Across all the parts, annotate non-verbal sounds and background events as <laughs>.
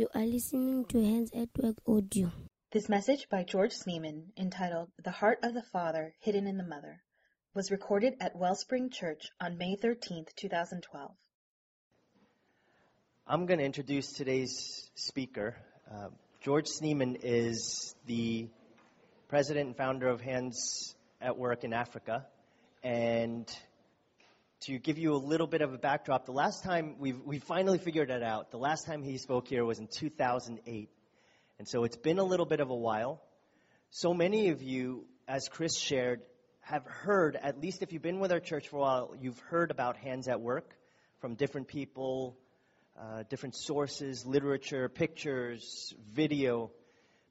You are listening to Hands at Work Audio. This message by George Snyman, entitled The Heart of the Father Hidden in the Mother, was recorded at Wellspring Church on May 13th, 2012. I'm going to introduce today's speaker. Uh, George Snyman is the president and founder of Hands at Work in Africa. And to give you a little bit of a backdrop, the last time we've, we finally figured it out, the last time he spoke here was in 2008. And so it's been a little bit of a while. So many of you, as Chris shared, have heard, at least if you've been with our church for a while, you've heard about Hands at Work from different people, uh, different sources, literature, pictures, video.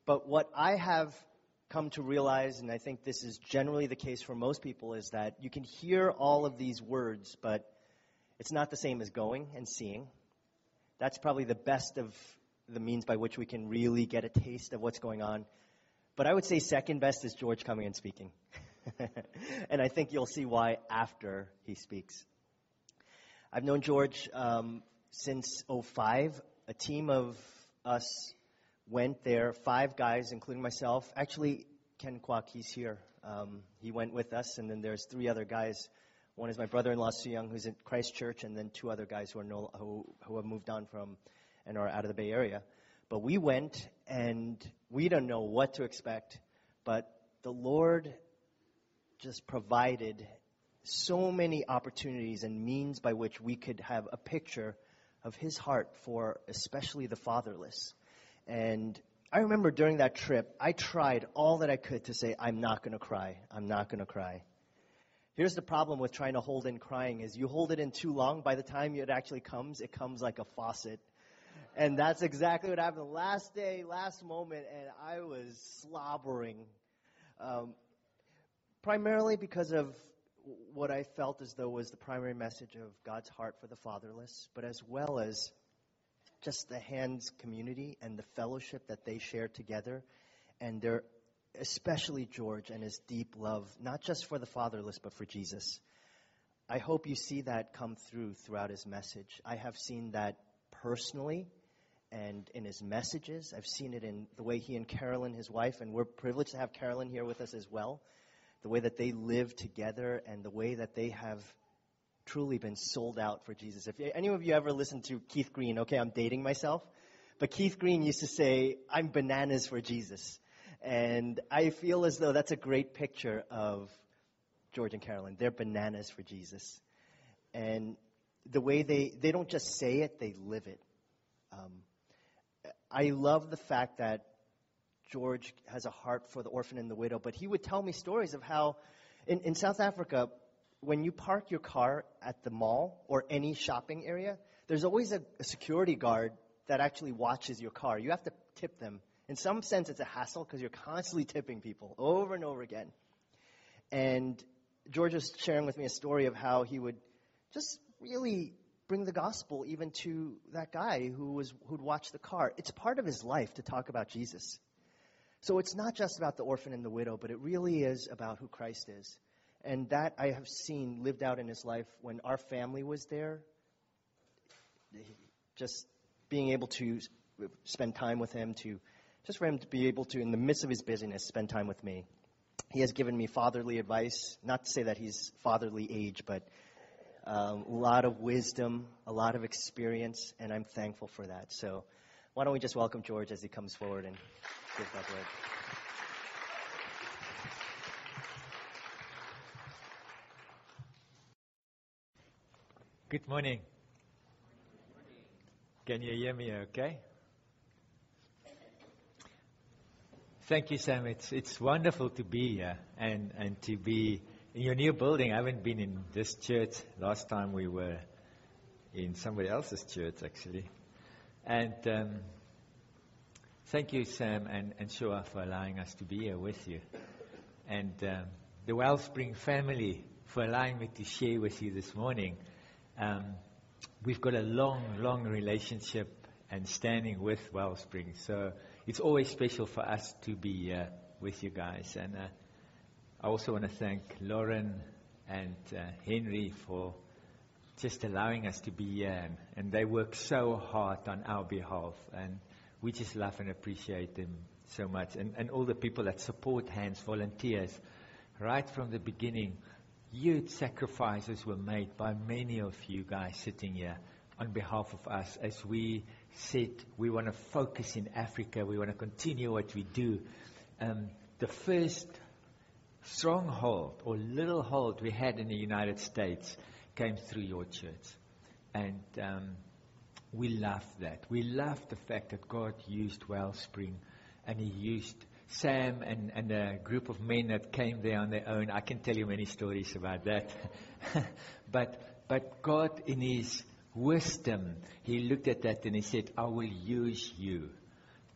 But what I have come to realize, and I think this is generally the case for most people, is that you can hear all of these words, but it's not the same as going and seeing. That's probably the best of the means by which we can really get a taste of what's going on. But I would say second best is George coming and speaking. <laughs> and I think you'll see why after he speaks. I've known George um, since 05. A team of us went there, five guys, including myself. Actually, Ken Kwok, he's here. Um, he went with us, and then there's three other guys. One is my brother-in-law, Su Young, who's at Christchurch, and then two other guys who, are no, who, who have moved on from and are out of the Bay Area. But we went, and we don't know what to expect, but the Lord just provided so many opportunities and means by which we could have a picture of his heart for especially the fatherless. And I remember during that trip, I tried all that I could to say, I'm not going to cry. I'm not going to cry. Here's the problem with trying to hold in crying is you hold it in too long. By the time it actually comes, it comes like a faucet. And that's exactly what happened last day, last moment, and I was slobbering. Um, primarily because of what I felt as though was the primary message of God's heart for the fatherless, but as well as just the hands community and the fellowship that they share together and their especially George and his deep love, not just for the fatherless, but for Jesus. I hope you see that come through throughout his message. I have seen that personally and in his messages. I've seen it in the way he and Carolyn, his wife, and we're privileged to have Carolyn here with us as well, the way that they live together and the way that they have truly been sold out for Jesus. If any of you ever listened to Keith Green, okay, I'm dating myself, but Keith Green used to say, I'm bananas for Jesus. And I feel as though that's a great picture of George and Carolyn. They're bananas for Jesus. And the way they, they don't just say it, they live it. Um, I love the fact that George has a heart for the orphan and the widow, but he would tell me stories of how in, in South Africa, when you park your car at the mall or any shopping area, there's always a, a security guard that actually watches your car. You have to tip them. In some sense, it's a hassle because you're constantly tipping people over and over again. And George was sharing with me a story of how he would just really bring the gospel even to that guy who was who'd watch the car. It's part of his life to talk about Jesus. So it's not just about the orphan and the widow, but it really is about who Christ is. And that I have seen lived out in his life when our family was there. Just being able to spend time with him, to just for him to be able to, in the midst of his busyness, spend time with me. He has given me fatherly advice. Not to say that he's fatherly age, but um, a lot of wisdom, a lot of experience, and I'm thankful for that. So, why don't we just welcome George as he comes forward and give that word. Good morning. Can you hear me okay? Thank you, Sam. It's, it's wonderful to be here and, and to be in your new building. I haven't been in this church. Last time we were in somebody else's church, actually. And um, thank you, Sam and, and Shua, for allowing us to be here with you. And um, the Wellspring family for allowing me to share with you this morning. Um, we've got a long, long relationship and standing with Wellspring. So it's always special for us to be with you guys. And uh, I also want to thank Lauren and uh, Henry for just allowing us to be here. And, and, they work so hard on our behalf. And we just love and appreciate them so much. And, and all the people that support Hands, volunteers, right from the beginning, huge sacrifices were made by many of you guys sitting here on behalf of us as we said we want to focus in Africa, we want to continue what we do. Um, the first stronghold or little hold we had in the United States came through your church. And um, we love that. We love the fact that God used Wellspring and He used Sam and, and a group of men that came there on their own. I can tell you many stories about that. <laughs> but, but God, in His wisdom, He looked at that and He said, I will use you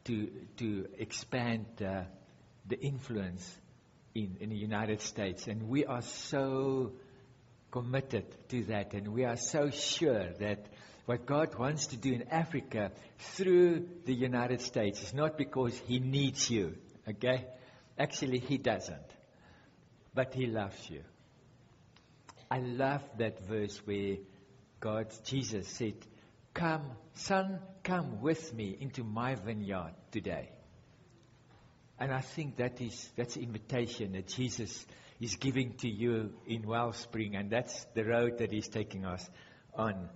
to, to expand uh, the influence in, in the United States. And we are so committed to that. And we are so sure that what God wants to do in Africa through the United States is not because He needs you, okay? Actually, He doesn't. But He loves you. I love that verse where God, Jesus said, Come, son, come with me into my vineyard today. And I think that is that's invitation that Jesus is giving to you in Wellspring, and that's the road that He's taking us on.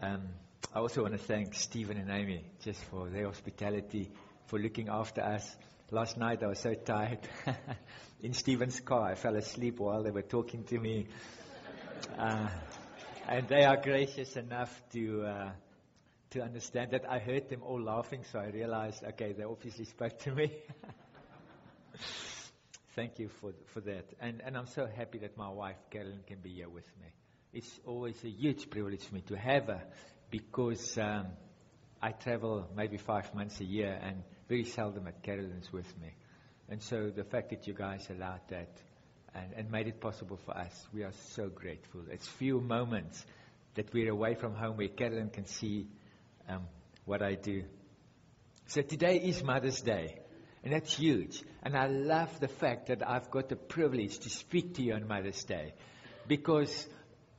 Um, I also want to thank Stephen and Amy just for their hospitality, for looking after us. Last night I was so tired. <laughs> in Stephen's car, I fell asleep while they were talking to me. Uh, and they are gracious enough to uh, to understand that. I heard them all laughing, so I realized, okay, they obviously spoke to me. <laughs> Thank you for for that, and and I'm so happy that my wife Carolyn can be here with me. It's always a huge privilege for me to have her because um, I travel maybe five months a year and very seldom at Carolyn's with me. And so the fact that you guys allowed that and, and made it possible for us, we are so grateful. It's few moments that we're away from home where Carolyn can see um, what I do. So today is Mother's Day. And that's huge. And I love the fact that I've got the privilege to speak to you on Mother's Day. Because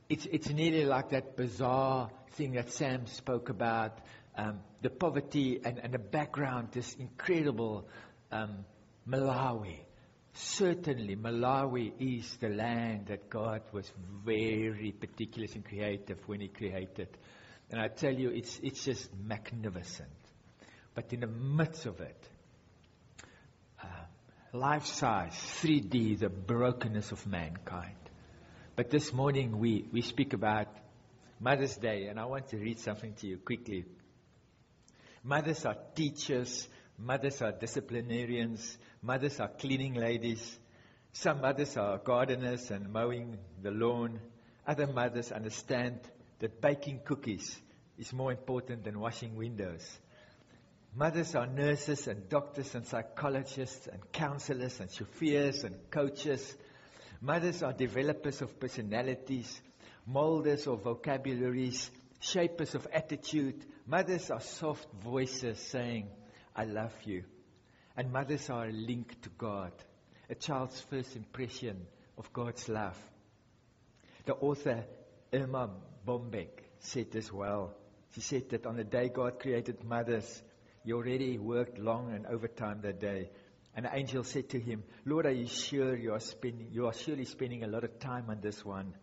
it's, it's nearly like that bizarre thing that Sam spoke about um, the poverty and, and the background, this incredible um, Malawi. Certainly, Malawi is the land that God was very particular and creative when He created. And I tell you, it's, it's just magnificent. But in the midst of it, uh, life size, 3D, the brokenness of mankind. But this morning we, we speak about Mother's Day, and I want to read something to you quickly. Mothers are teachers, mothers are disciplinarians, mothers are cleaning ladies. Some mothers are gardeners and mowing the lawn. Other mothers understand that baking cookies is more important than washing windows. Mothers are nurses and doctors and psychologists and counselors and chauffeurs and coaches Mothers are developers of personalities, molders of vocabularies, shapers of attitude. Mothers are soft voices saying, I love you. And mothers are a link to God, a child's first impression of God's love. The author Erma Bombeck said as well. She said that on the day God created mothers, He already worked long and overtime that day and the angel said to him, Lord, are you sure you are spending, you are surely spending a lot of time on this one?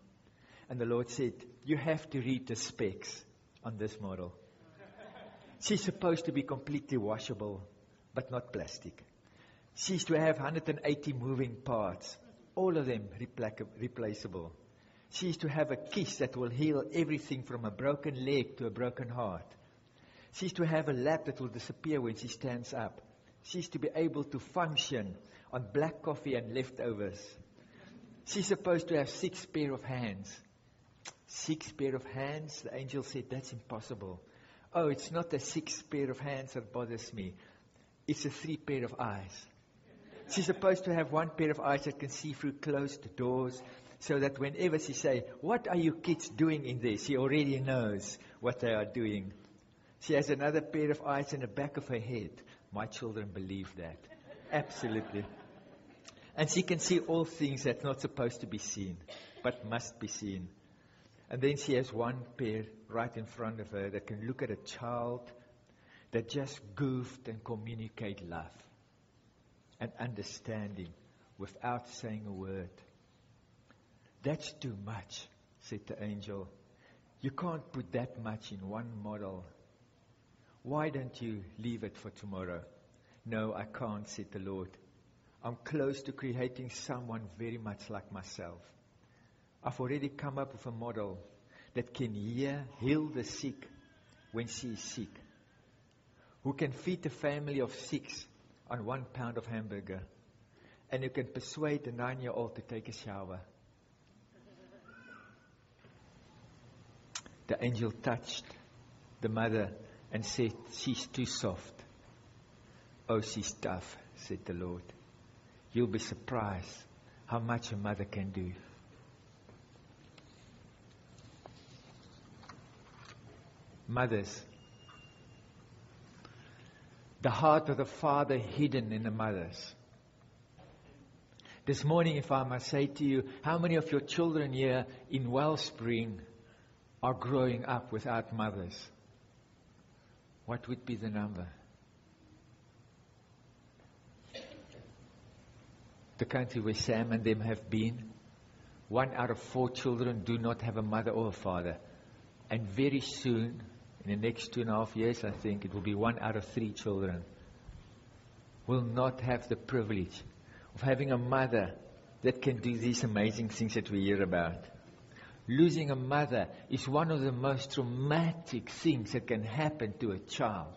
And the Lord said, you have to read the specs on this model. She's supposed to be completely washable, but not plastic. She's to have 180 moving parts, all of them replaceable. She's to have a kiss that will heal everything from a broken leg to a broken heart. She's to have a lap that will disappear when she stands up. She's to be able to function on black coffee and leftovers. She's supposed to have six pair of hands. Six pair of hands? The angel said, that's impossible. Oh, it's not the six pair of hands that bothers me. It's the three pair of eyes. She's supposed to have one pair of eyes that can see through closed doors so that whenever she say, what are you kids doing in there? She already knows what they are doing. She has another pair of eyes in the back of her head my children believe that. Absolutely. And she can see all things that's not supposed to be seen, but must be seen. And then she has one pair right in front of her that can look at a child, that just goofed and communicate love and understanding without saying a word. That's too much, said the angel. You can't put that much in one model. Why don't you leave it for tomorrow? No, I can't, said the Lord. I'm close to creating someone very much like myself. I've already come up with a model that can heal the sick when she is sick, who can feed a family of six on one pound of hamburger, and who can persuade a nine year old to take a shower. The angel touched the mother and said, She's too soft. Oh, she's tough, said the Lord. You'll be surprised how much a mother can do. Mothers. The heart of the father hidden in the mothers. This morning, if I must say to you, how many of your children here in Wellspring are growing up without mothers? What would be the number? The country where Sam and them have been, one out of four children do not have a mother or a father. And very soon, in the next two and a half years, I think, it will be one out of three children will not have the privilege of having a mother that can do these amazing things that we hear about. Losing a mother is one of the most traumatic things that can happen to a child.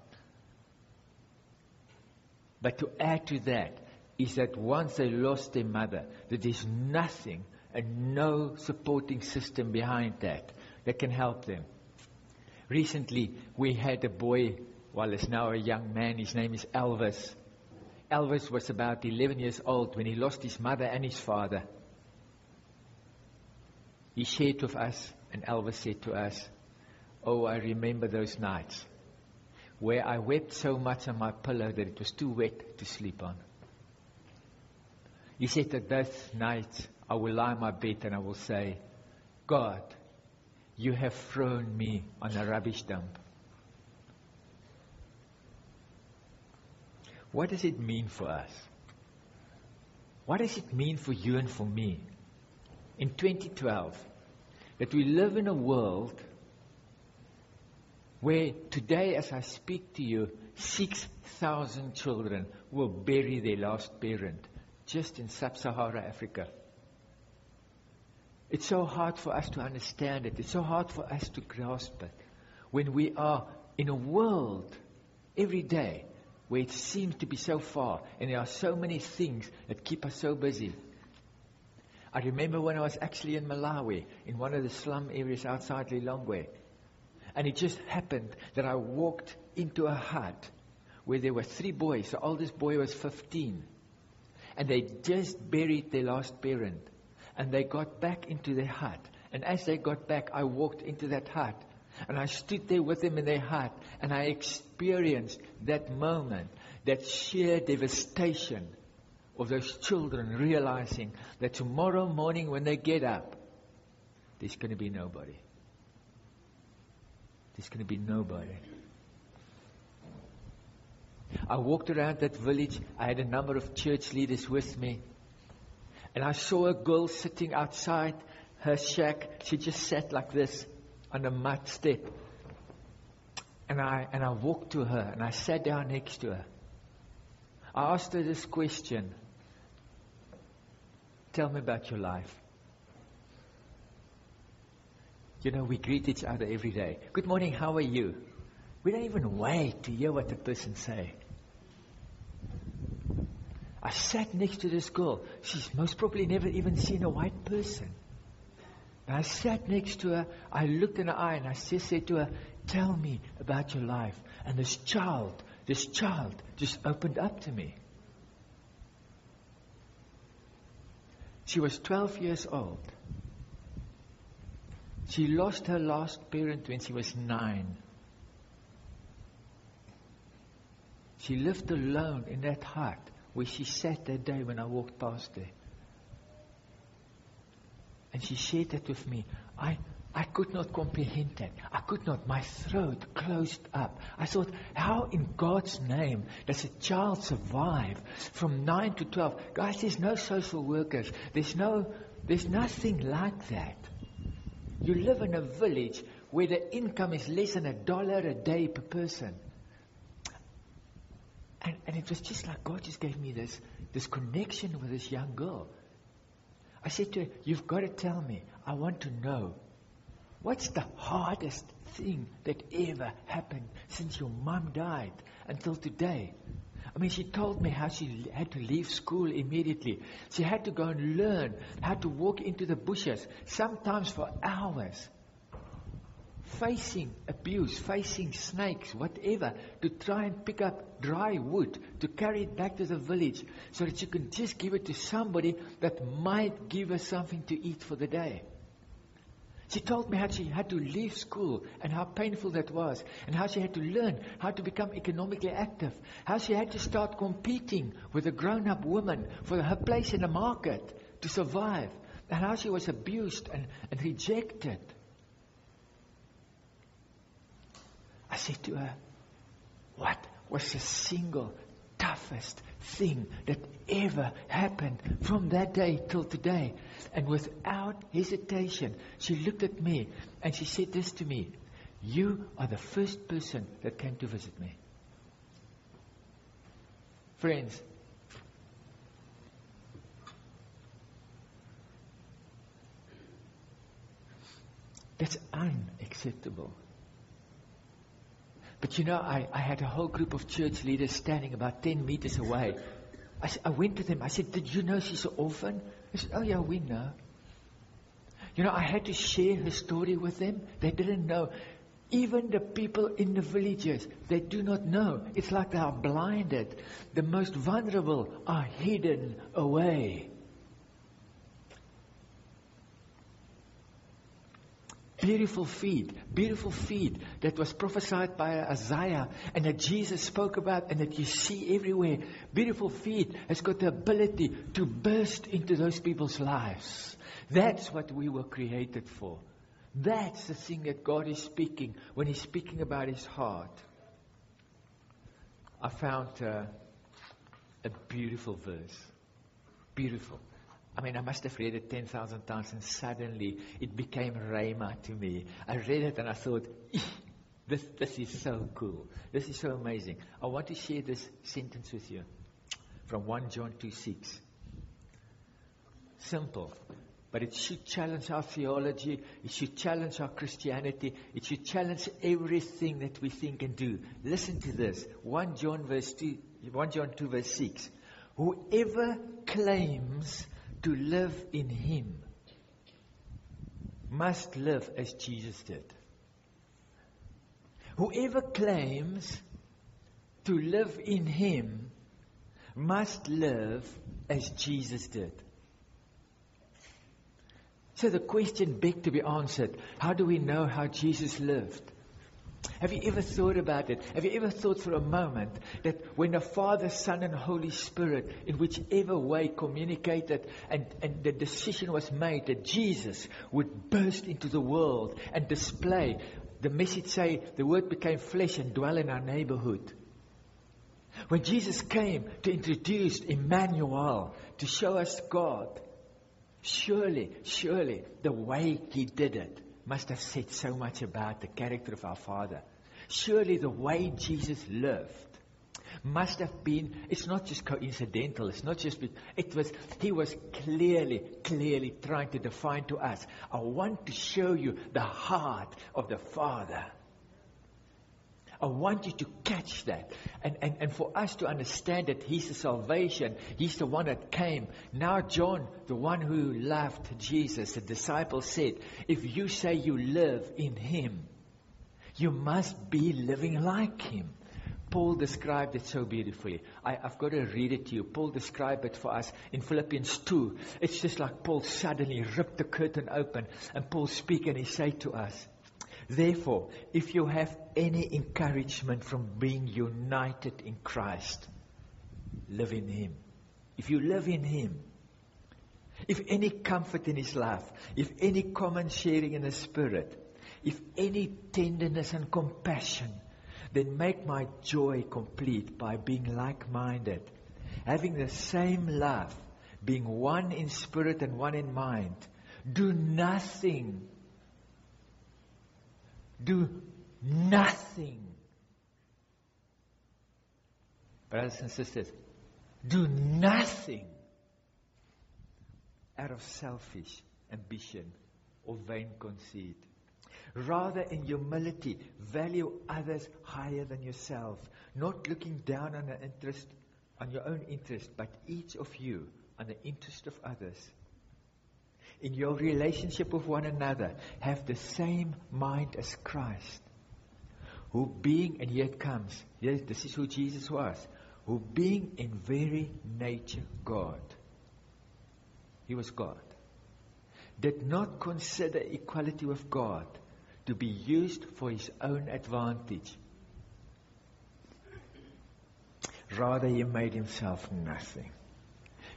But to add to that is that once they lost their mother, there's nothing and no supporting system behind that that can help them. Recently, we had a boy, well, he's now a young man, his name is Elvis. Elvis was about 11 years old when he lost his mother and his father. He shared with us, and Elvis said to us, Oh, I remember those nights where I wept so much on my pillow that it was too wet to sleep on. He said that those nights I will lie on my bed and I will say, God, you have thrown me on a rubbish dump. What does it mean for us? What does it mean for you and for me in 2012 that we live in a world where today, as I speak to you, 6,000 children will bury their last parent just in sub Saharan Africa? It's so hard for us to understand it. It's so hard for us to grasp it. When we are in a world every day where it seems to be so far and there are so many things that keep us so busy. I remember when I was actually in Malawi, in one of the slum areas outside Lilongwe. And it just happened that I walked into a hut where there were three boys. The oldest boy was 15. And they just buried their last parent and they got back into their hut. And as they got back, I walked into that hut. And I stood there with them in their hut. And I experienced that moment, that sheer devastation of those children realizing that tomorrow morning when they get up, there's going to be nobody. There's going to be nobody. I walked around that village. I had a number of church leaders with me. And I saw a girl sitting outside her shack. She just sat like this on a mud step. And I, and I walked to her and I sat down next to her. I asked her this question Tell me about your life. You know, we greet each other every day. Good morning, how are you? We don't even wait to hear what the person say. I sat next to this girl. She's most probably never even seen a white person. And I sat next to her. I looked in her eye and I just said to her, Tell me about your life. And this child, this child just opened up to me. She was 12 years old. She lost her last parent when she was nine. She lived alone in that hut where she sat that day when I walked past there. And she shared that with me. I, I could not comprehend that. I could not. My throat closed up. I thought, how in God's name does a child survive from 9 to 12? Guys, there's no social workers. There's no, there's nothing like that. You live in a village where the income is less than a dollar a day per person. And, and it was just like God just gave me this, this connection with this young girl. I said to her, You've got to tell me. I want to know. What's the hardest thing that ever happened since your mom died until today? I mean, she told me how she had to leave school immediately. She had to go and learn how to walk into the bushes, sometimes for hours, facing abuse, facing snakes, whatever, to try and pick up dry wood to carry it back to the village so that she can just give it to somebody that might give her something to eat for the day. She told me how she had to leave school and how painful that was, and how she had to learn how to become economically active, how she had to start competing with a grown up woman for her place in the market to survive, and how she was abused and, and rejected. I said to her, What was the single toughest thing that ever happened from that day till today. And without hesitation, she looked at me and she said this to me You are the first person that came to visit me. Friends, that's unacceptable. But you know, I, I had a whole group of church leaders standing about 10 meters away. I, I went to them. I said, Did you know she's an orphan? They said, Oh, yeah, we know. You know, I had to share her story with them. They didn't know. Even the people in the villages, they do not know. It's like they are blinded. The most vulnerable are hidden away. Beautiful feet, beautiful feet that was prophesied by Isaiah and that Jesus spoke about and that you see everywhere. Beautiful feet has got the ability to burst into those people's lives. That's what we were created for. That's the thing that God is speaking when He's speaking about His heart. I found uh, a beautiful verse. Beautiful. I mean, I must have read it 10,000 times and suddenly it became Rhema to me. I read it and I thought, this, this is so cool. This is so amazing. I want to share this sentence with you from 1 John 2 6. Simple. But it should challenge our theology. It should challenge our Christianity. It should challenge everything that we think and do. Listen to this. 1 John verse 2, 1 John 2 verse 6. Whoever claims to live in Him must live as Jesus did. Whoever claims to live in Him must live as Jesus did. So the question begged to be answered how do we know how Jesus lived? Have you ever thought about it? Have you ever thought for a moment that when the Father, Son, and Holy Spirit, in whichever way communicated and, and the decision was made that Jesus would burst into the world and display the message say the word became flesh and dwell in our neighborhood. When Jesus came to introduce Emmanuel, to show us God, surely, surely the way he did it must have said so much about the character of our Father. Surely the way Jesus lived must have been, it's not just coincidental, it's not just, it was, he was clearly, clearly trying to define to us, I want to show you the heart of the Father. I want you to catch that. And, and, and for us to understand that He's the salvation, He's the one that came. Now, John, the one who loved Jesus, the disciple said, If you say you live in Him, you must be living like Him. Paul described it so beautifully. I, have got to read it to you. Paul described it for us in Philippians 2. It's just like Paul suddenly ripped the curtain open and Paul speak and he said to us, Therefore, if you have any encouragement from being united in Christ, live in Him. If you live in Him, if any comfort in his life, if any common sharing in the Spirit, if any tenderness and compassion, then make my joy complete by being like-minded, having the same love, being one in spirit and one in mind. Do nothing. Do nothing. Brothers and sisters, do nothing out of selfish ambition or vain conceit. Rather, in humility, value others higher than yourself, not looking down on interest, on your own interest, but each of you on the interest of others. In your relationship with one another, have the same mind as Christ, who being, and it comes, yes, this is who Jesus was, who being in very nature God, he was God, did not consider equality with God to be used for his own advantage. Rather, he made himself nothing,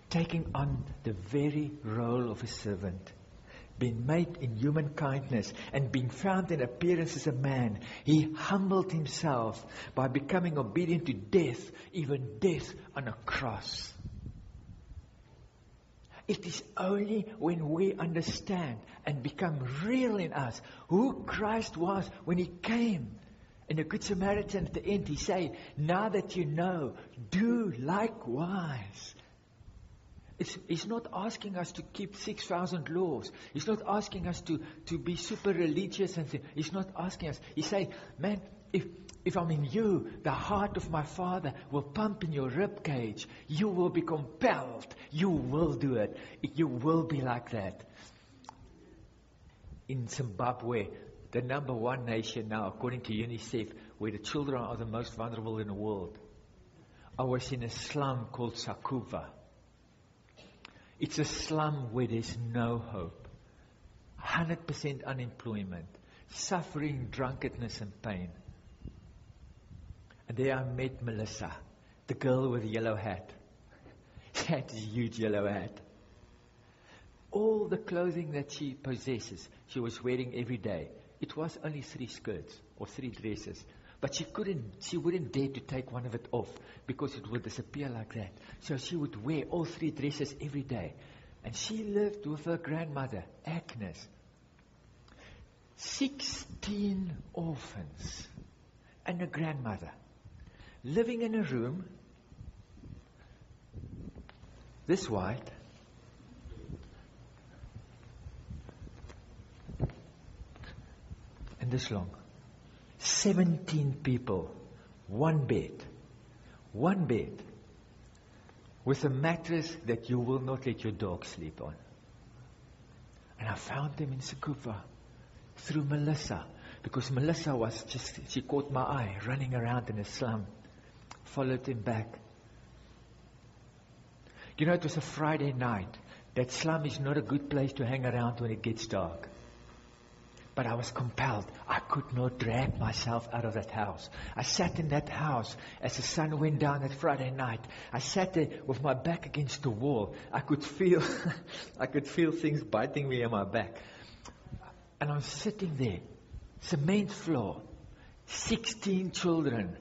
taking on the very role of a servant, being made in human kindness, and being found in appearance as a man. He humbled himself by becoming obedient to death, even death on a cross. It is only when we understand and become real in us who Christ was when He came. And the Good Samaritan at the end, He said, Now that you know, do likewise. It's, he's not asking us to keep 6,000 laws. He's not asking us to, to be super religious and things. He's not asking us. He's saying, man, if, if I'm in you, the heart of my Father will pump in your rib cage. You will be compelled. You will do it. You will be like that. In Zimbabwe, the number one nation now, according to UNICEF, where the children are the most vulnerable in the world. I was in a slum called Sakubva. It's a slum where there's no hope. 100% unemployment, suffering, drunkenness, and pain. And there I met Melissa, the girl with the yellow hat. <laughs> This huge yellow hat. All the clothing that she possesses, she was wearing every day. It was only three skirts or three dresses. But she couldn't, she wouldn't dare to take one of it off because it would disappear like that. So she would wear all three dresses every day. And she lived with her grandmother, Agnes. Sixteen orphans and a grandmother living in a room this wide and this long. 17 people, one bed, one bed, with a mattress that you will not let your dog sleep on. And I found them in Sakubva through Melissa, because Melissa was just, she caught my eye running around in a slum followed him back. You know, it was a Friday night. That slum is not a good place to hang around when it gets dark. But I was compelled. I could not drag myself out of that house. I sat in that house as the sun went down that Friday night. I sat there with my back against the wall. I could feel, <laughs> I could feel things biting me in my back. And I'm sitting there, cement floor, 16 children,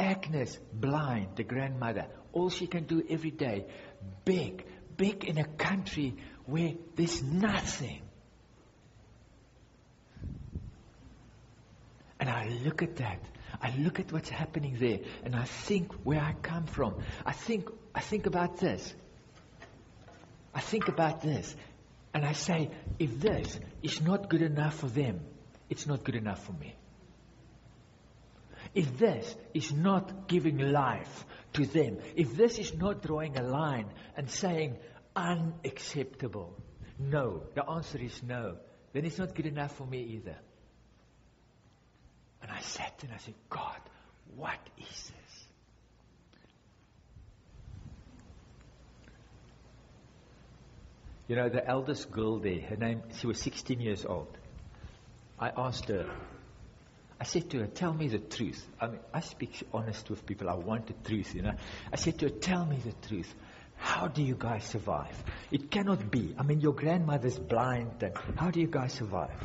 Agnes, blind, the grandmother, all she can do every day, beg, beg in a country where there's nothing. And I look at that. I look at what's happening there and I think where I come from. I think, I think about this. I think about this. And I say, if this is not good enough for them, it's not good enough for me. If this is not giving life to them, if this is not drawing a line and saying unacceptable, no, the answer is no, then it's not good enough for me either. And I sat and I said, God, what is this? You know, the eldest girl there, her name, she was 16 years old. I asked her, I said to her, tell me the truth. I mean, I speak honest with people. I want the truth, you know. I said to her, tell me the truth. How do you guys survive? It cannot be. I mean, your grandmother's blind. And how do you guys survive?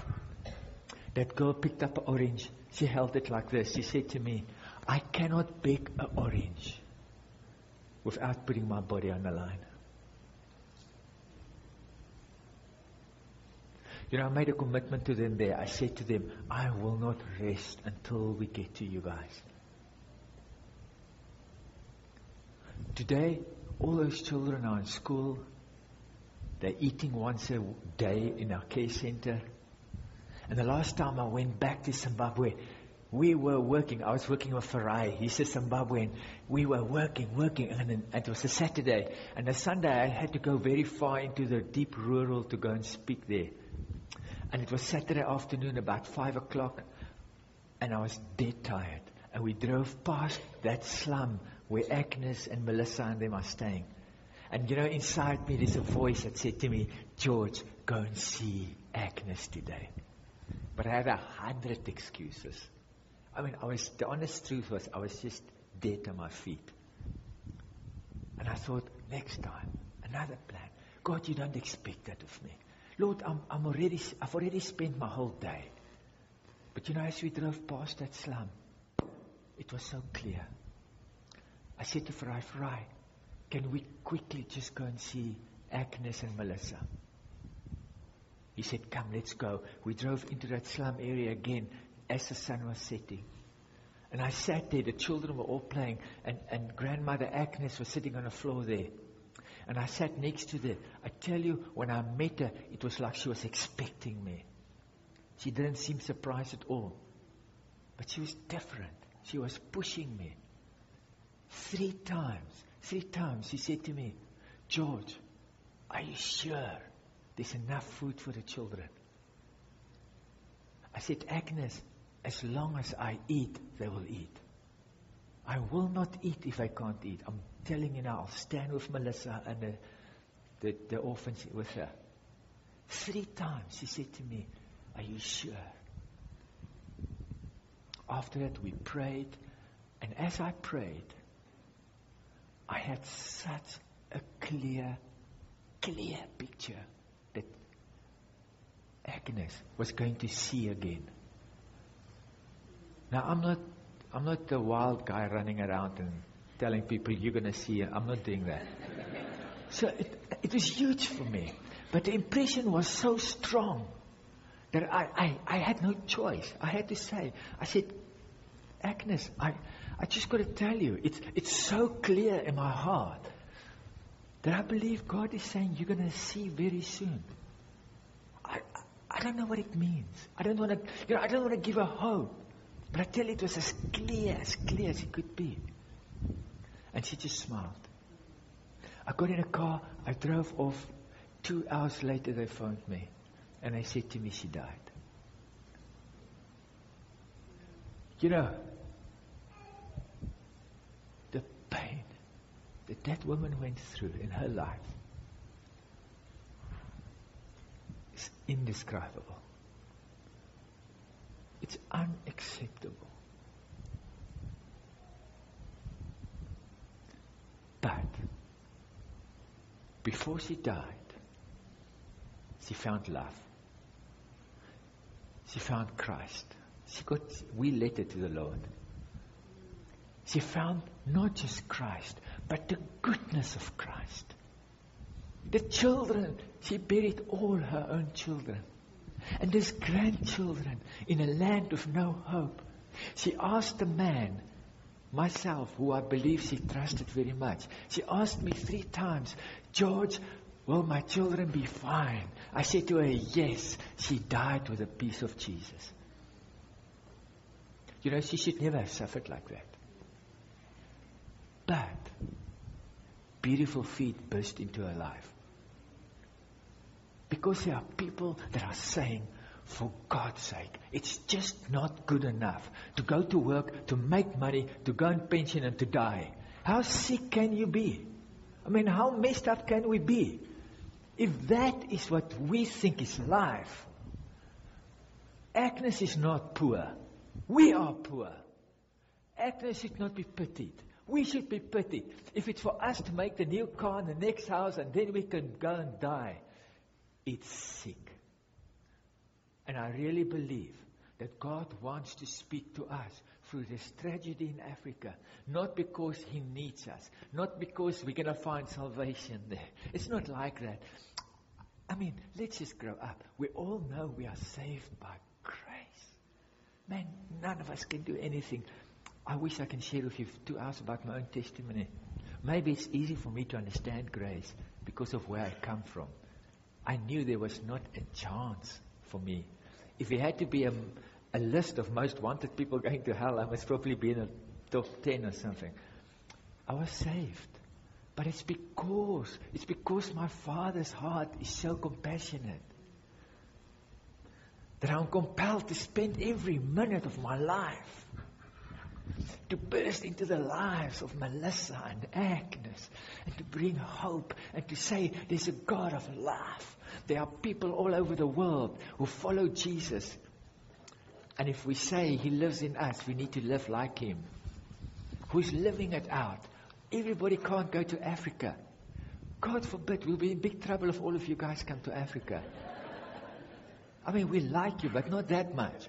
That girl picked up an orange. She held it like this. She said to me, I cannot pick an orange without putting my body on the line. You know, I made a commitment to them there. I said to them, I will not rest until we get to you guys. Today, all those children are in school. They're eating once a day in our care center. And the last time I went back to Zimbabwe, we were working. I was working with Farai. He's a Zimbabwean. We were working, working, and it was a Saturday. And a Sunday, I had to go very far into the deep rural to go and speak there. And it was Saturday afternoon, about five o'clock, and I was dead tired. And we drove past that slum where Agnes and Melissa and them are staying. And you know, inside me, there's a voice that said to me, George, go and see Agnes today. But I had a hundred excuses. I mean, I was, the honest truth was, I was just dead on my feet. And I thought, next time, another plan. God, you don't expect that of me. Lord, I'm, I'm already, I've already spent my whole day. But you know, as we drove past that slum, it was so clear. I said to Farai, Farai, can we quickly just go and see Agnes and Melissa? He said, come, let's go. We drove into that slum area again as the sun was setting. And I sat there, the children were all playing, and, and grandmother Agnes was sitting on the floor there. And I sat next to her. I tell you, when I met her, it was like she was expecting me. She didn't seem surprised at all. But she was different. She was pushing me. Three times, three times, she said to me, George, are you sure there's enough food for the children? I said, Agnes, as long as I eat, they will eat. I will not eat if I can't eat. I'm telling you now, I'll stand with Melissa and the, the, the orphans with her. Three times she said to me, Are you sure? After that, we prayed. And as I prayed, I had such a clear, clear picture that Agnes was going to see again. Now, I'm not, I'm not the wild guy running around and telling people you're going to see it. I'm not doing that. so it, it was huge for me. But the impression was so strong that I, I, I had no choice. I had to say, I said, Agnes, I, I just got to tell you, it's, it's so clear in my heart that I believe God is saying you're going to see very soon. I, I don't know what it means. I don't want to, you know, I don't want to give a hope. But I tell you, it was as clear, as clear as it could be. And she just smiled. I got in a car, I drove off. Two hours later, they phoned me. And they said to me, she died. You know, the pain that that woman went through in her life is indescribable. It's unacceptable. But before she died, she found love. She found Christ. She got, we led her to the Lord. She found not just Christ, but the goodness of Christ. The children, she buried all her own children. And these grandchildren in a land of no hope. She asked the man, myself, who I believe she trusted very much, she asked me three times, George, will my children be fine? I said to her, yes. She died with a piece of Jesus. You know, she should never have suffered like that. But beautiful feet burst into her life. Because there are people that are saying, for God's sake, it's just not good enough to go to work, to make money, to go on pension and to die. How sick can you be? I mean, how messed up can we be? If that is what we think is life, Agnes is not poor. We are poor. Agnes should not be pitied. We should be pitied. If it's for us to make the new car in the next house and then we can go and die, it's sick. And I really believe that God wants to speak to us through this tragedy in Africa, not because He needs us, not because we're going to find salvation there. It's not like that. I mean, let's just grow up. We all know we are saved by grace. Man, none of us can do anything. I wish I can share with you two hours about my own testimony. Maybe it's easy for me to understand grace because of where I come from. I knew there was not a chance for me. If it had to be a, a list of most wanted people going to hell, I must probably be in the top 10 or something. I was saved. But it's because, it's because my father's heart is so compassionate that I'm compelled to spend every minute of my life to burst into the lives of Melissa and Agnes and to bring hope and to say there's a God of love. There are people all over the world who follow Jesus. And if we say he lives in us, we need to live like him. Who's living it out? Everybody can't go to Africa. God forbid, we'll be in big trouble if all of you guys come to Africa. I mean, we like you, but not that much.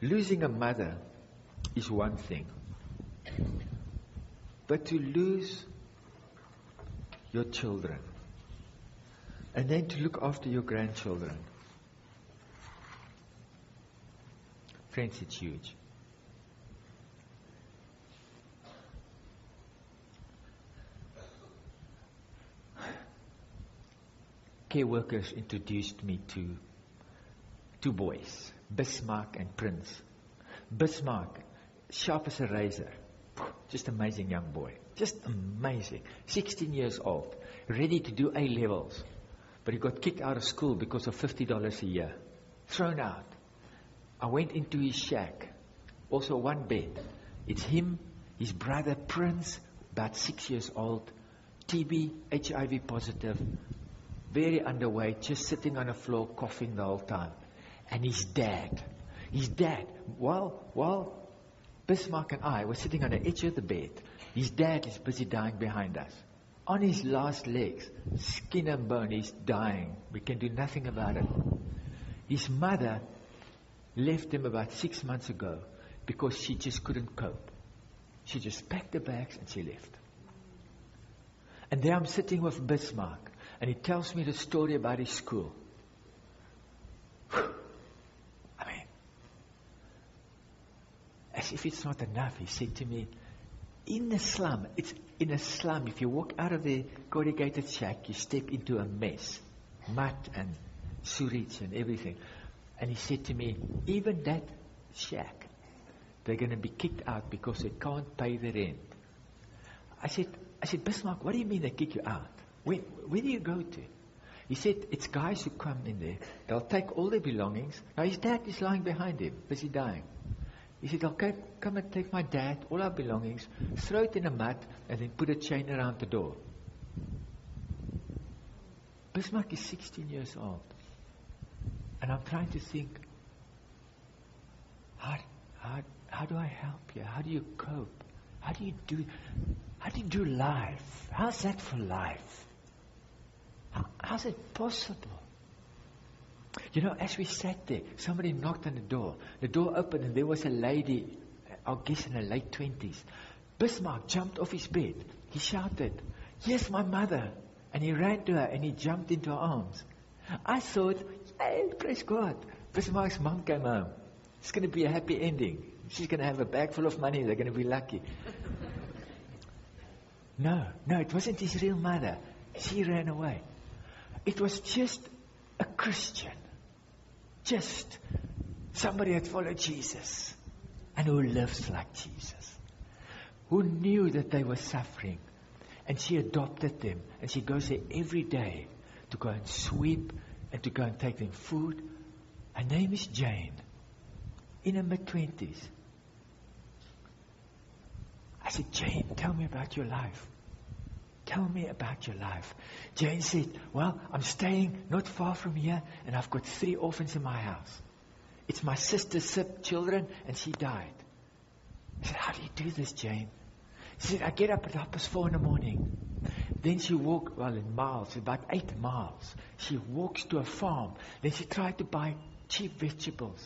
Losing a mother is one thing. But to lose your children and then to look after your grandchildren Friends, it's huge. Care workers introduced me to two boys, Bismarck and Prince. Bismarck, sharp as a razor, just amazing young boy, just amazing. 16 years old, ready to do A levels, but he got kicked out of school because of $50 a year, thrown out. I went into his shack. Also one bed. It's him, his brother Prince, about six years old, TB, HIV positive, very underweight, just sitting on the floor coughing the whole time. And his dad, his dad, while, while Bismarck and I were sitting on the edge of the bed, his dad is busy dying behind us. On his last legs, skin and bone, he's dying. We can do nothing about it. His mother left him about six months ago because she just couldn't cope. She just packed the bags and she left. And there I'm sitting with Bismarck, and he tells me the story about his school mean, as if it's not enough, he said to me, in the slum, it's in a slum, if you walk out of the corrugated shack, you step into a mess. Mud and sewage and everything. And he said to me, even that shack, they're going to be kicked out because they can't pay the rent. I said, I said, Bismarck, what do you mean they kick you out? Where, where do you go to? He said, it's guys who come in there. They'll take all their belongings. Now his dad is lying behind him, busy dying. He said, okay, come and take my dad, all our belongings, throw it in a mud, and then put a chain around the door. Bismarck is 16 years old. And I'm trying to think, how, how, how do I help you? How do you cope? How do you do, how do you do life? How's that for life? How, how's it possible? You know, as we sat there, somebody knocked on the door. The door opened and there was a lady, I guess in her late twenties. Bismarck jumped off his bed. He shouted, Yes, my mother. And he ran to her and he jumped into her arms. I thought, Hey, praise God. Bismarck's mom came home. It's going to be a happy ending. She's going to have a bag full of money. They're going to be lucky. <laughs> no, no, it wasn't his real mother. She ran away. It was just a Christian. Just somebody that followed Jesus and who lives like Jesus. Who knew that they were suffering. And she adopted them. And she goes there every day to go and sweep and to go and take them food. Her name is Jane, in her mid 20s. I said, Jane, tell me about your life. Tell me about your life. Jane said, Well, I'm staying not far from here, and I've got three orphans in my house. It's my sister's children, and she died. I said, How do you do this, Jane? She said, I get up at half past four in the morning. Then she walks, well, in miles, about eight miles. She walks to a farm. Then she tried to buy cheap vegetables.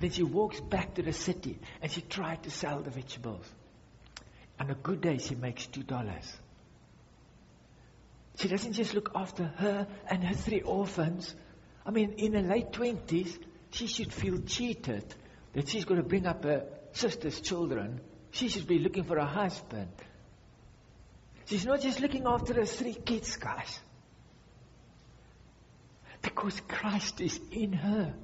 Then she walks back to the city and she tried to sell the vegetables. On a good day, she makes two dollars. She doesn't just look after her and her three orphans. I mean, in her late twenties, she should feel cheated that she's going to bring up her sister's children. She should be looking for a husband. She's not just looking after her three kids, guys. Because Christ is in her.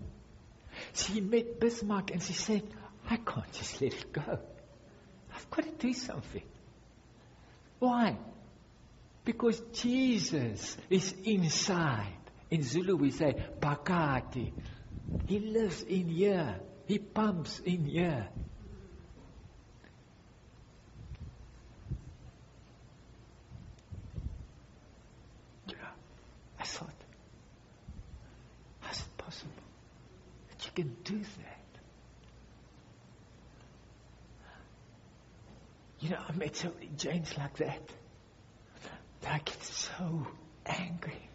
She met Bismarck and she said, I can't just let it go. I've got to do something. Why? Because Jesus is inside. In Zulu we say, Pakati. He lives in here. He pumps in here. I thought, how's it possible that you can do that? You know, I met so many Janes like that that I get so angry.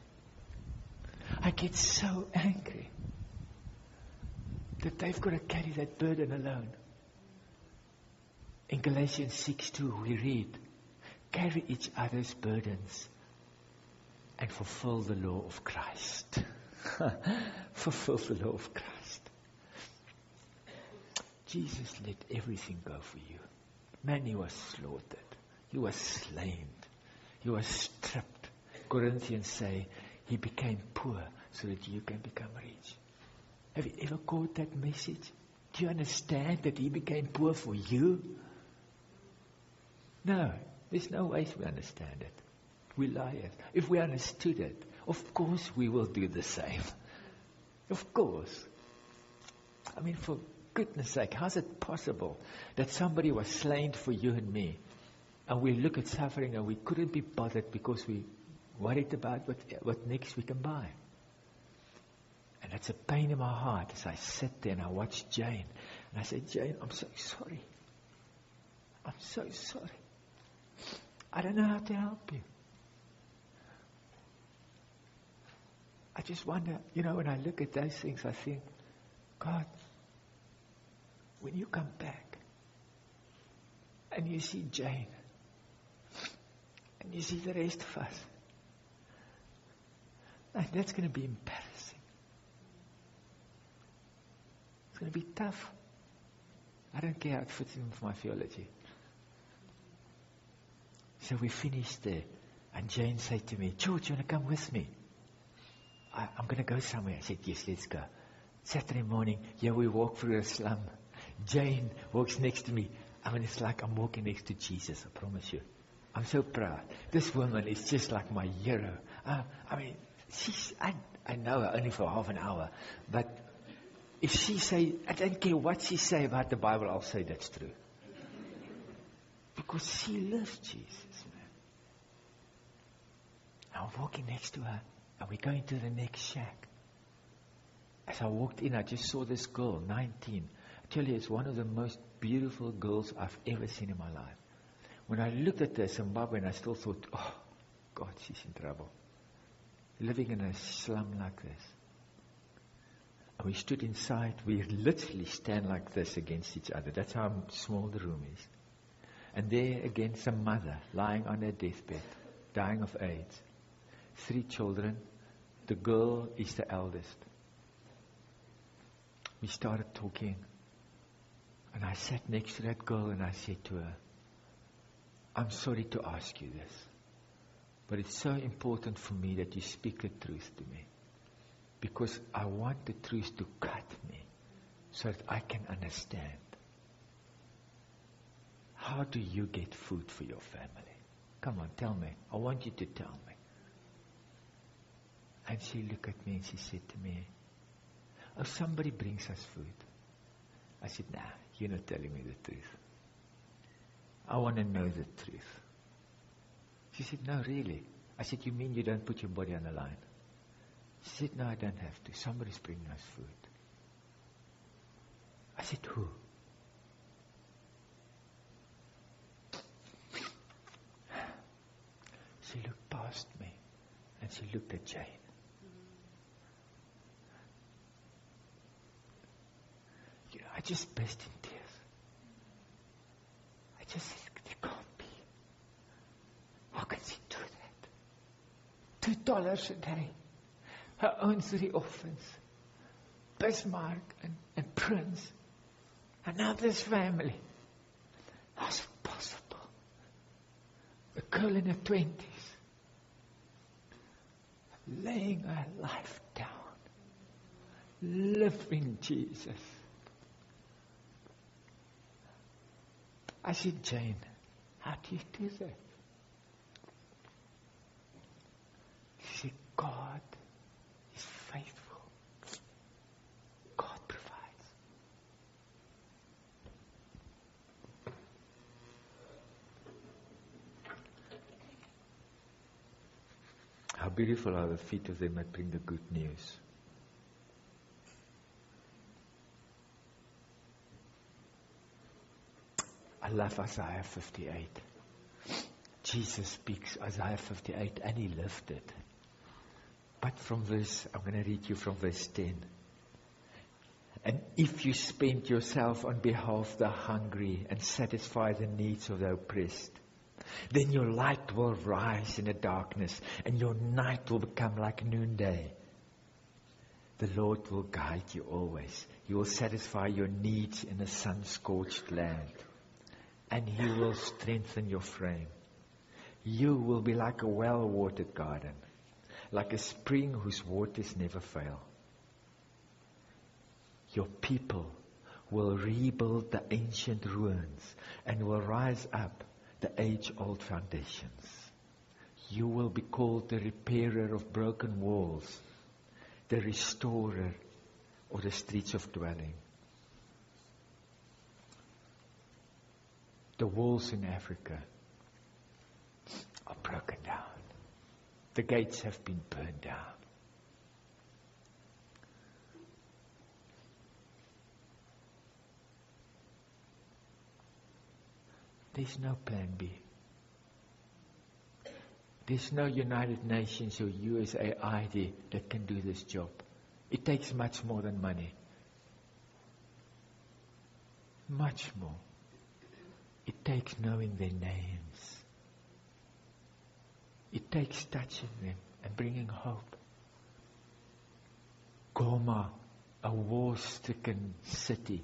I get so angry that they've got to carry that burden alone. In Galatians 6 2, we read, Carry each other's burdens and fulfill the law of Christ. <laughs> fulfill the law of Christ. Jesus let everything go for you. Man, he was slaughtered. He was slain. He was stripped. Corinthians say he became poor so that you can become rich. Have you ever caught that message? Do you understand that he became poor for you? No, there's no way we understand it. We liars. If we understood it, of course we will do the same. Of course. I mean, for goodness sake, how's it possible that somebody was slain for you and me? And we look at suffering and we couldn't be bothered because we worried about what, what next we can buy. And that's a pain in my heart as I sit there and I watch Jane. And I say, Jane, I'm so sorry. I'm so sorry. I don't know how to help you. I just wonder, you know, when I look at those things, I think, God, when you come back and you see Jane and you see the rest of us, and that's going to be embarrassing. It's going to be tough. I don't care how it fits in with my theology. So we finished there. And Jane said to me, George, you want to come with me? I, am going to go somewhere. I said, yes, let's go. Saturday morning, yeah, we walk through a slum. Jane walks next to me. I mean, it's like I'm walking next to Jesus, I promise you. I'm so proud. This woman is just like my hero. Uh, I mean, she's, I, I know her only for half an hour, but if she say, I don't care what she say about the Bible, I'll say that's true. Because she loves Jesus, man. I'm walking next to her, and we're going to the next shack. As I walked in, I just saw this girl, 19. I tell you, it's one of the most beautiful girls I've ever seen in my life. When I looked at her Zimbabwean, I still thought, oh, God, she's in trouble. Living in a slum like this. And we stood inside. We literally stand like this against each other. That's how small the room is. And there again, some mother lying on her deathbed, dying of AIDS. Three children. The girl is the eldest. We started talking. And I sat next to that girl and I said to her, I'm sorry to ask you this, but it's so important for me that you speak the truth to me. Because I want the truth to cut me so that I can understand. How do you get food for your family? Come on, tell me. I want you to tell me. And she looked at me and she said to me, Oh, somebody brings us food. I said, Nah, you're not telling me the truth. I want to know the truth. She said, No, really. I said, You mean you don't put your body on the line? She said, No, I don't have to. Somebody's bringing us food. I said, Who? She looked past me and she looked at Jane. You know, I just burst into. I just said, There can't be. How can she do that? Two dollars a day. Her own three orphans. Bismarck and, and Prince. And now this family. How's it possible? A girl in her twenties. Laying her life down. Living Jesus. I said, Jane, how do you do that? She said, God is faithful. God provides. How beautiful are the feet of them that bring the good news. Love Isaiah 58. Jesus speaks Isaiah 58 and he lived it. But from verse, I'm going to read you from verse 10. And if you spend yourself on behalf of the hungry and satisfy the needs of the oppressed, then your light will rise in the darkness and your night will become like noonday. The Lord will guide you always. He will satisfy your needs in a sun-scorched land and He will strengthen your frame. You will be like a well-watered garden, like a spring whose waters never fail. Your people will rebuild the ancient ruins and will rise up the age-old foundations. You will be called the repairer of broken walls, the restorer of the streets of dwelling. The walls in Africa are broken down. The gates have been burned down. There's no plan B. There's no United Nations or USAID that can do this job. It takes much more than money. Much more. It takes knowing their names. It takes touching them and bringing hope. Goma, a war-stricken city,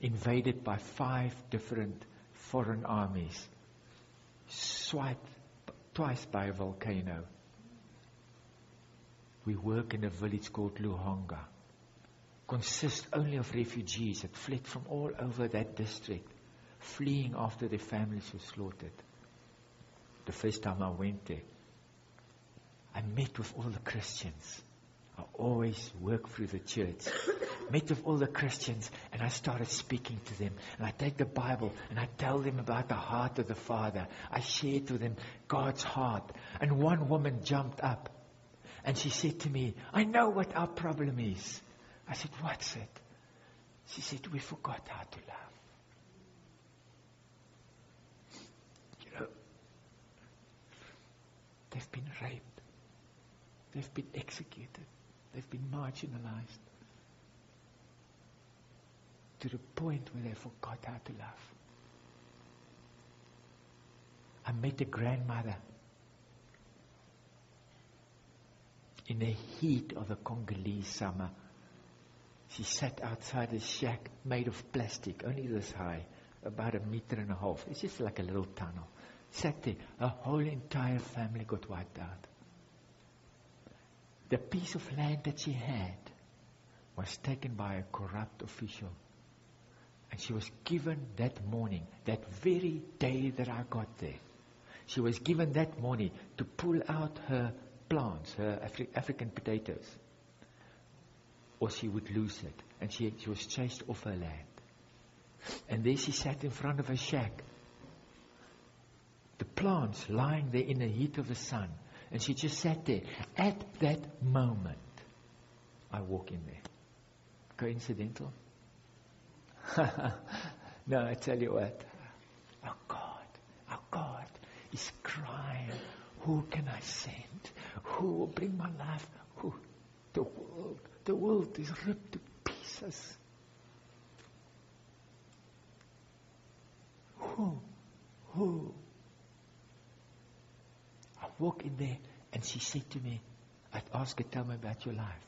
invaded by five different foreign armies, swiped twice by a volcano. We work in a village called Luhanga. Consists only of refugees that fled from all over that district, fleeing after their families were slaughtered. The first time I went there, I met with all the Christians. I always work through the church. <coughs> Met with all the Christians and I started speaking to them. And I take the Bible and I tell them about the heart of the Father. I share to them God's heart. And one woman jumped up and she said to me, I know what our problem is. I said, what's it? She said, we forgot how to love. You know, they've been raped. They've been executed. They've been marginalized to the point where they forgot how to love. I met a grandmother in the heat of the Congolese summer. She sat outside a shack made of plastic, only this high, about a meter and a half. It's just like a little tunnel. There. A whole entire family got wiped out. The piece of land that she had was taken by a corrupt official. And she was given that morning, that very day that I got there, she was given that morning to pull out her plants, her Afri- African potatoes, or she would lose it. And she, she was chased off her land. And there she sat in front of her shack. The plants lying there in the heat of the sun. And she just sat there. At that moment, I walk in there. Coincidental? <laughs> no, I tell you what. Our God, our God is crying. Who can I send? Who will bring my life? Who? The world. The world is ripped to pieces. Who? Who? I walk in there and she said to me, I'd ask her, tell me about your life.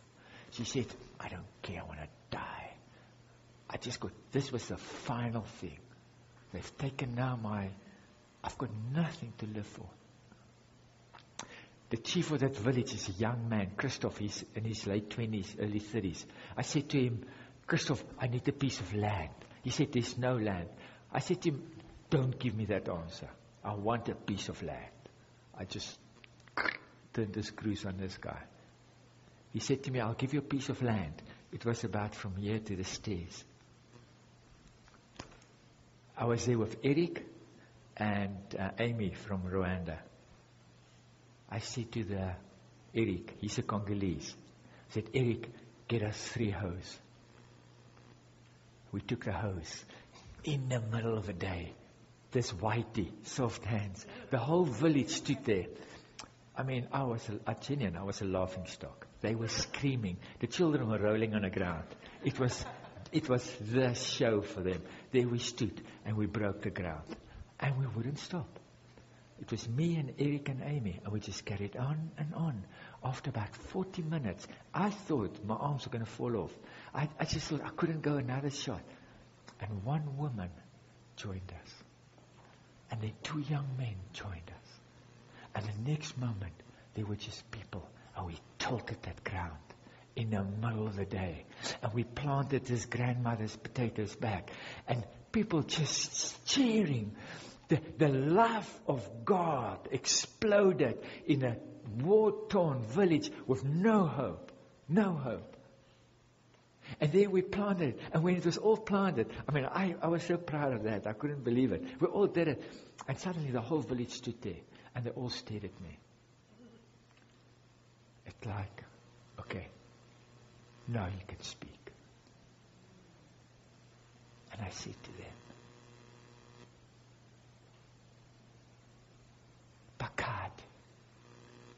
She said, I don't care, I want to die. I just got, this was the final thing. They've taken now my, I've got nothing to live for. The chief of that village is a young man, Christoph. He's in his late 20s, early 30s. I said to him, Christoph, I need a piece of land. He said, There's no land. I said to him, Don't give me that answer. I want a piece of land. I just turned the screws on this guy. He said to me, I'll give you a piece of land. It was about from here to the stairs. I was there with Eric and uh, Amy from Rwanda. I said to the Eric, he's a Congolese, I said, Eric, get us three hoes. We took the hoes in the middle of the day. This whitey, soft hands. The whole village stood there. I mean, I was a, a genuine, I was a laughing stock. They were screaming. The children were rolling on the ground. It was, it was the show for them. There we stood and we broke the ground. And we wouldn't stop. It was me and Eric and Amy, and we just carried on and on. After about 40 minutes, I thought my arms were going to fall off. I, I just thought I couldn't go another shot. And one woman joined us. And then two young men joined us. And the next moment, there were just people, and we tilted that ground in the middle of the day. And we planted this grandmother's potatoes back. And people just cheering. The, the love of God exploded in a war-torn village with no hope. No hope. And there we planted. And when it was all planted, I mean, I, I was so proud of that. I couldn't believe it. We all did it. And suddenly the whole village stood there. And they all stared at me. It's like, okay, now you can speak. And I said to them, Pakati,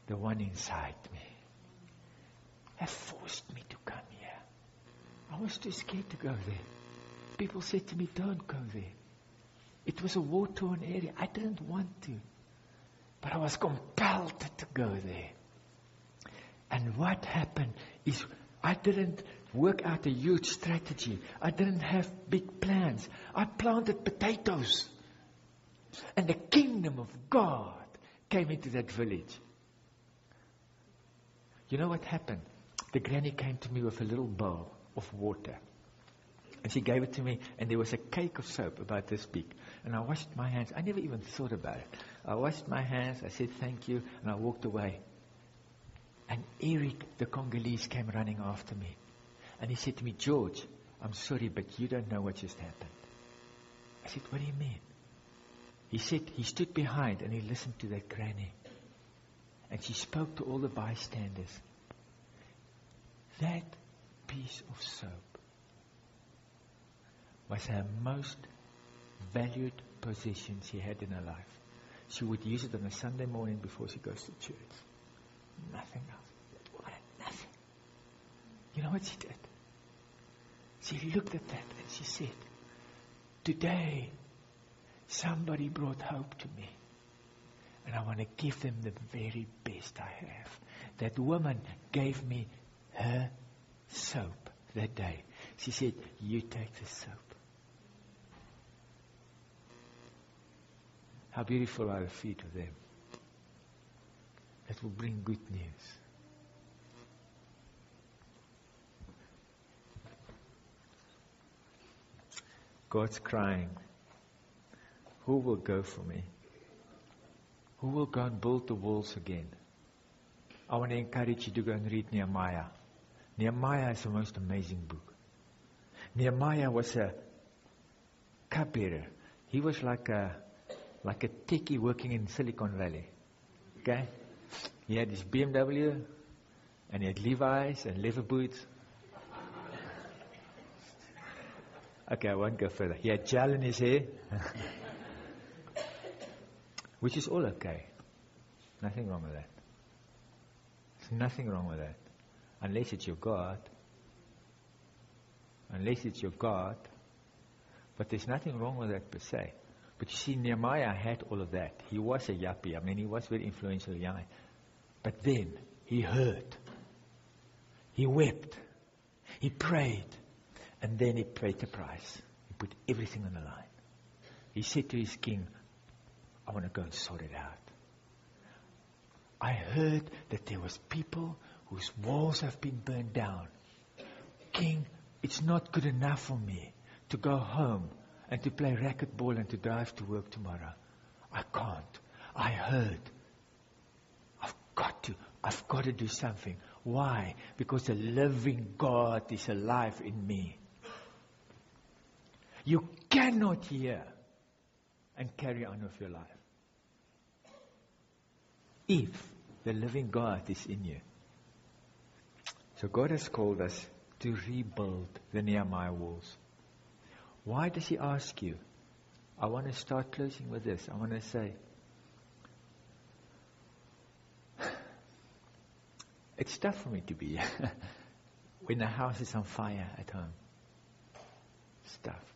the one inside me, has forced me to come here. I was too scared to go there. People said to me, don't go there. It was a war-torn area. I didn't want to. But I was compelled to go there. And what happened is I didn't work out a huge strategy. I didn't have big plans. I planted potatoes. And the kingdom of God came into that village. You know what happened? The granny came to me with a little bowl of water. And she gave it to me, and there was a cake of soap about this big. And I washed my hands. I never even thought about it. I washed my hands, I said thank you, and I walked away. And Eric, the Congolese, came running after me. And he said to me, George, I'm sorry, but you don't know what just happened. I said, What do you mean? He said he stood behind and he listened to that granny. And she spoke to all the bystanders. That piece of soap was her most valued possession she had in her life. She would use it on a Sunday morning before she goes to church. Nothing else. Nothing. You know what she did? She looked at that and she said, Today, somebody brought hope to me. And I want to give them the very best I have. That woman gave me her soap that day. She said, You take the soap. How beautiful are the feet of them that will bring good news. God's crying, Who will go for me? Who will go and build the walls again? I want to encourage you to go and read Nehemiah. Nehemiah is the most amazing book. Nehemiah was a cupbearer. He was like a like a techie working in Silicon Valley. Okay? He had his BMW and he had Levi's and leather boots. Okay, I won't go further. He had gel in his hair, <laughs> which is all okay. Nothing wrong with that. There's nothing wrong with that. Unless it's your God. Unless it's your God. But there's nothing wrong with that per se. But you see, Nehemiah had all of that. He was a yuppie. I mean, he was very influential young. But then he heard. He wept. He prayed. And then he paid the price. He put everything on the line. He said to his king, I want to go and sort it out. I heard that there was people whose walls have been burned down. King, it's not good enough for me to go home and to play racquetball and to drive to work tomorrow. I can't. I heard. I've got to. I've got to do something. Why? Because the living God is alive in me. You cannot hear and carry on with your life if the living God is in you. So God has called us to rebuild the Nehemiah walls. Why does he ask you? I want to start closing with this. I want to say, <sighs> it's tough for me to be <laughs> when the house is on fire at home. It's tough.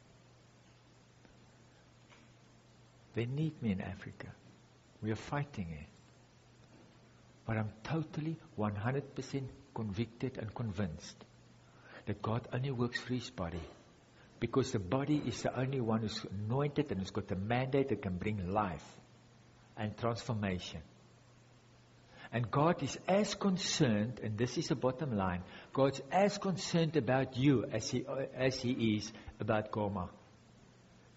They need me in Africa. We are fighting it. But I'm totally 100% convicted and convinced that God only works for his body. Because the body is the only one who's anointed and who's got the mandate that can bring life and transformation. And God is as concerned, and this is the bottom line, God's as concerned about you as He, as he is about Goma.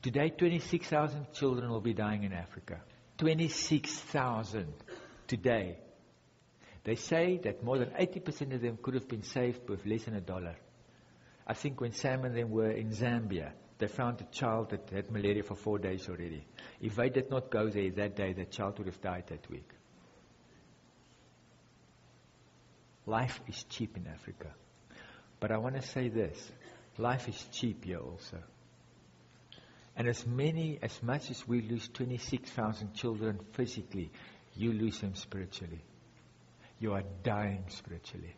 Today, 26,000 children will be dying in Africa. 26,000 today. They say that more than 80% of them could have been saved with less than a dollar. I think when Sam and them were in Zambia, they found a child that had malaria for four days already. If they did not go there that day, the child would have died that week. Life is cheap in Africa. But I want to say this life is cheap here also. And as many, as much as we lose 26,000 children physically, you lose them spiritually. You are dying spiritually.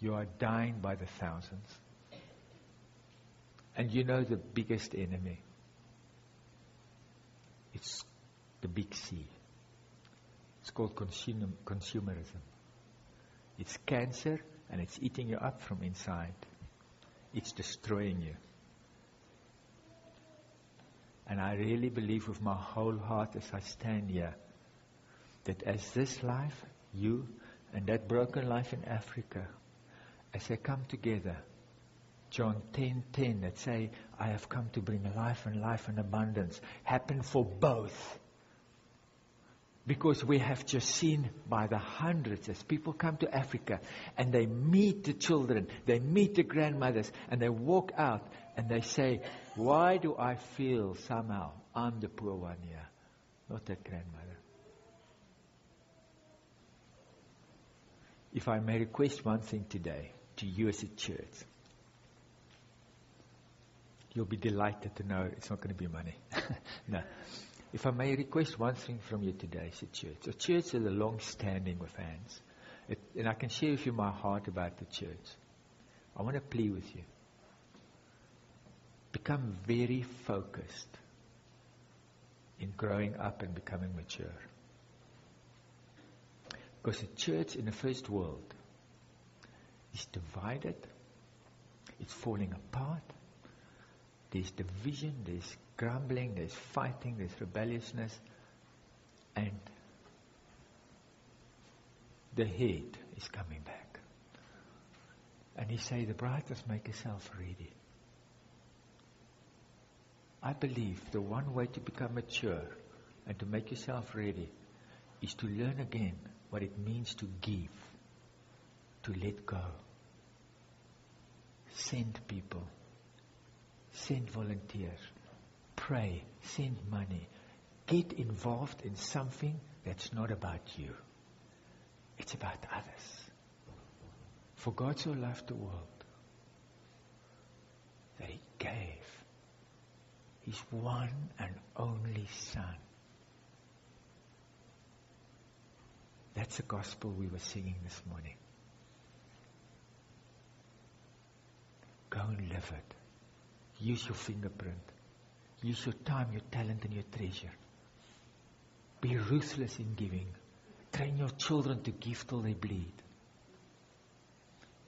You are dying by the thousands. And you know the biggest enemy? It's the big C. It's called consum- consumerism. It's cancer and it's eating you up from inside. It's destroying you. And I really believe with my whole heart as I stand here that as this life, you and that broken life in Africa, as they come together, John 10:10 10, 10, that say, "I have come to bring life and life in abundance," happen for both. Because we have just seen by the hundreds as people come to Africa and they meet the children, they meet the grandmothers, and they walk out and they say, Why do I feel somehow I'm the poor one here, not that grandmother? If I may request one thing today to you as a church, you'll be delighted to know it's not going to be money. <laughs> no. If I may request one thing from you today as a church, a church is a long standing with hands. It, and I can share with you my heart about the church. I want to plead with you. Become very focused in growing up and becoming mature. Because the church in the first world is divided, it's falling apart, there's division, there's grumbling, there's fighting, there's rebelliousness, and the head is coming back. And he say, the bride must make herself ready. I believe the one way to become mature and to make yourself ready is to learn again what it means to give, to let go. Send people send volunteers, pray, send money, get involved in something that's not about you. It's about others. For God so loved the world that he gave his one and only Son. That's the gospel we were singing this morning. Go and live it. Use your fingerprint. Use your time, your talent, and your treasure. Be ruthless in giving. Train your children to give till they bleed.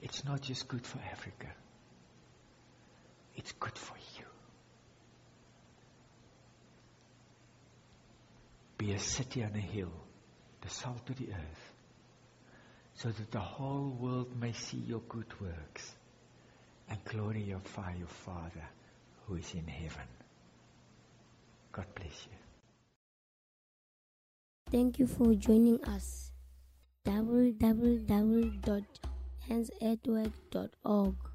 It's not just good for Africa. It's good for you. Be a city on a hill, the salt of the earth, so that the whole world may see your good works and glorify your Father who is in heaven. God bless you. Thank you for joining us. www.handsatwork.org